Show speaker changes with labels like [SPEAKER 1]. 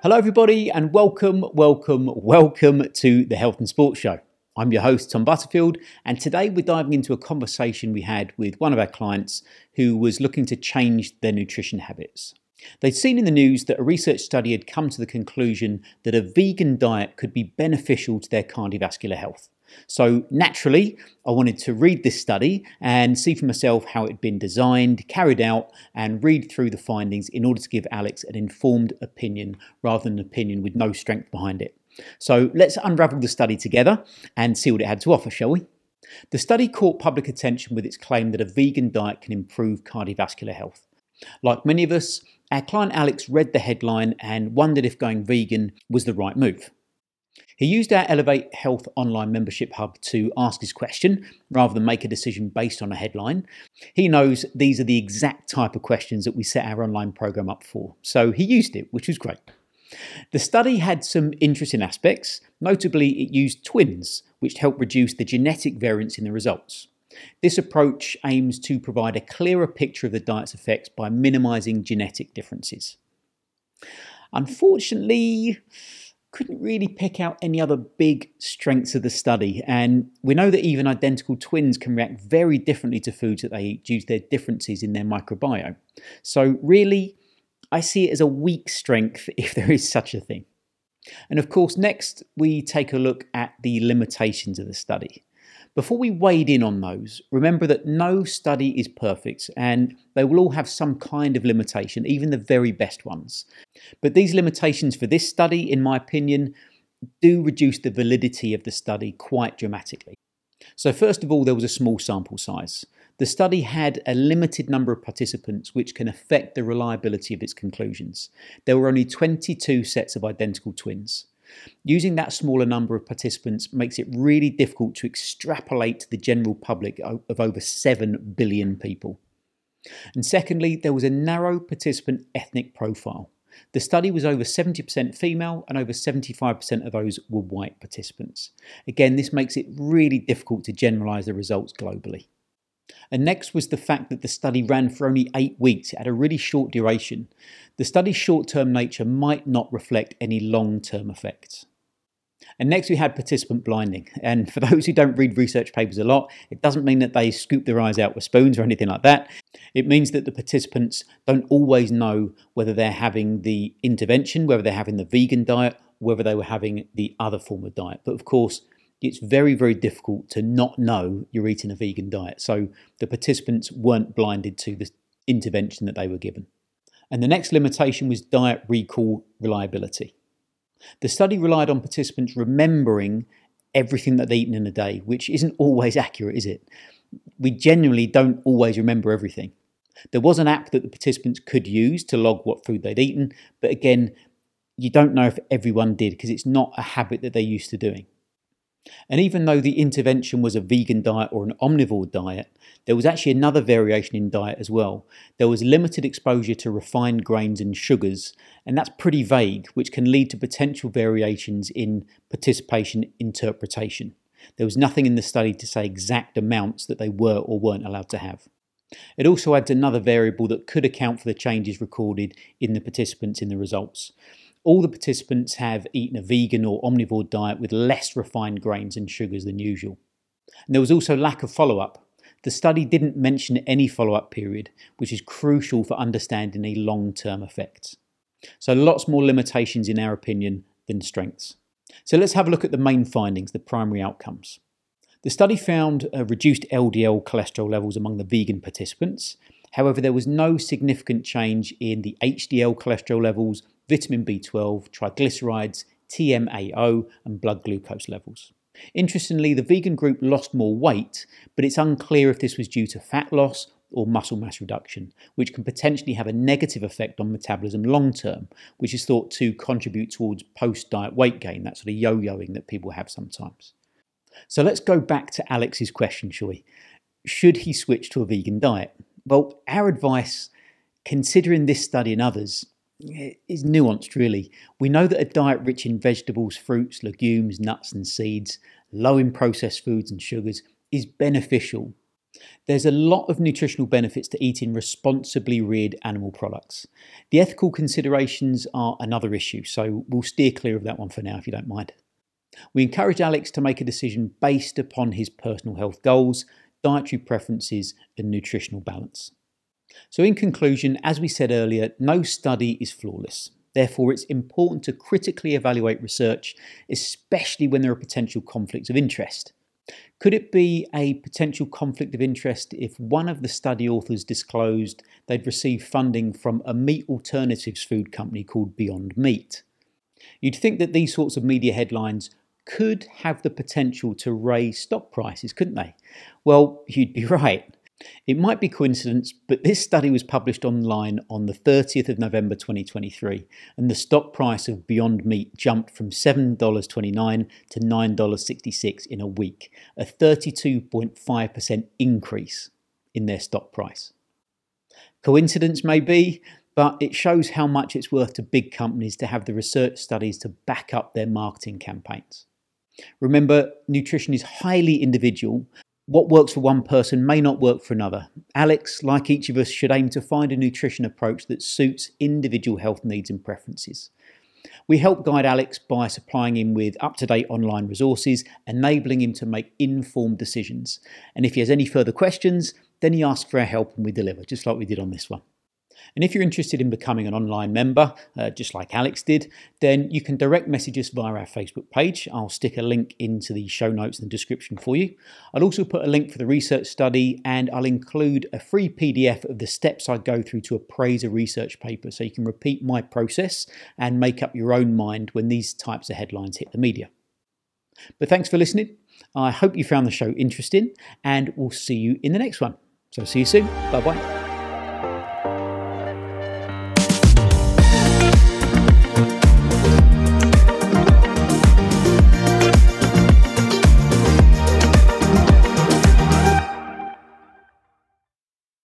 [SPEAKER 1] Hello, everybody, and welcome, welcome, welcome to the Health and Sports Show. I'm your host, Tom Butterfield, and today we're diving into a conversation we had with one of our clients who was looking to change their nutrition habits. They'd seen in the news that a research study had come to the conclusion that a vegan diet could be beneficial to their cardiovascular health. So, naturally, I wanted to read this study and see for myself how it had been designed, carried out, and read through the findings in order to give Alex an informed opinion rather than an opinion with no strength behind it. So, let's unravel the study together and see what it had to offer, shall we? The study caught public attention with its claim that a vegan diet can improve cardiovascular health. Like many of us, our client Alex read the headline and wondered if going vegan was the right move. He used our Elevate Health online membership hub to ask his question rather than make a decision based on a headline. He knows these are the exact type of questions that we set our online program up for, so he used it, which was great. The study had some interesting aspects, notably, it used twins, which helped reduce the genetic variance in the results. This approach aims to provide a clearer picture of the diet's effects by minimising genetic differences. Unfortunately, couldn't really pick out any other big strengths of the study. And we know that even identical twins can react very differently to foods that they eat due to their differences in their microbiome. So, really, I see it as a weak strength if there is such a thing. And of course, next we take a look at the limitations of the study. Before we wade in on those, remember that no study is perfect and they will all have some kind of limitation, even the very best ones. But these limitations for this study, in my opinion, do reduce the validity of the study quite dramatically. So, first of all, there was a small sample size. The study had a limited number of participants, which can affect the reliability of its conclusions. There were only 22 sets of identical twins. Using that smaller number of participants makes it really difficult to extrapolate to the general public of over 7 billion people. And secondly, there was a narrow participant ethnic profile. The study was over 70% female and over 75% of those were white participants. Again, this makes it really difficult to generalise the results globally. And next was the fact that the study ran for only eight weeks. It had a really short duration. The study's short term nature might not reflect any long term effects. And next, we had participant blinding. And for those who don't read research papers a lot, it doesn't mean that they scoop their eyes out with spoons or anything like that. It means that the participants don't always know whether they're having the intervention, whether they're having the vegan diet, whether they were having the other form of diet. But of course, it's very, very difficult to not know you're eating a vegan diet. So the participants weren't blinded to the intervention that they were given. And the next limitation was diet recall reliability. The study relied on participants remembering everything that they'd eaten in a day, which isn't always accurate, is it? We genuinely don't always remember everything. There was an app that the participants could use to log what food they'd eaten, but again, you don't know if everyone did because it's not a habit that they're used to doing. And even though the intervention was a vegan diet or an omnivore diet, there was actually another variation in diet as well. There was limited exposure to refined grains and sugars, and that's pretty vague, which can lead to potential variations in participation interpretation. There was nothing in the study to say exact amounts that they were or weren't allowed to have. It also adds another variable that could account for the changes recorded in the participants in the results all the participants have eaten a vegan or omnivore diet with less refined grains and sugars than usual. And there was also lack of follow up. The study didn't mention any follow up period, which is crucial for understanding the long term effects. So, lots more limitations, in our opinion, than strengths. So, let's have a look at the main findings, the primary outcomes. The study found uh, reduced LDL cholesterol levels among the vegan participants. However, there was no significant change in the HDL cholesterol levels vitamin B12, triglycerides, TMAO, and blood glucose levels. Interestingly, the vegan group lost more weight, but it's unclear if this was due to fat loss or muscle mass reduction, which can potentially have a negative effect on metabolism long term, which is thought to contribute towards post diet weight gain, that sort of yo yoing that people have sometimes. So let's go back to Alex's question, shall we? Should he switch to a vegan diet? Well, our advice, considering this study and others, is nuanced, really. We know that a diet rich in vegetables, fruits, legumes, nuts, and seeds, low in processed foods and sugars, is beneficial. There's a lot of nutritional benefits to eating responsibly reared animal products. The ethical considerations are another issue, so we'll steer clear of that one for now if you don't mind. We encourage Alex to make a decision based upon his personal health goals, dietary preferences, and nutritional balance. So, in conclusion, as we said earlier, no study is flawless. Therefore, it's important to critically evaluate research, especially when there are potential conflicts of interest. Could it be a potential conflict of interest if one of the study authors disclosed they'd received funding from a meat alternatives food company called Beyond Meat? You'd think that these sorts of media headlines could have the potential to raise stock prices, couldn't they? Well, you'd be right. It might be coincidence, but this study was published online on the 30th of November 2023, and the stock price of Beyond Meat jumped from $7.29 to $9.66 in a week, a 32.5% increase in their stock price. Coincidence may be, but it shows how much it's worth to big companies to have the research studies to back up their marketing campaigns. Remember, nutrition is highly individual, what works for one person may not work for another. Alex, like each of us, should aim to find a nutrition approach that suits individual health needs and preferences. We help guide Alex by supplying him with up to date online resources, enabling him to make informed decisions. And if he has any further questions, then he asks for our help and we deliver, just like we did on this one. And if you're interested in becoming an online member, uh, just like Alex did, then you can direct message us via our Facebook page. I'll stick a link into the show notes and the description for you. I'll also put a link for the research study and I'll include a free PDF of the steps I go through to appraise a research paper so you can repeat my process and make up your own mind when these types of headlines hit the media. But thanks for listening. I hope you found the show interesting and we'll see you in the next one. So see you soon. Bye bye.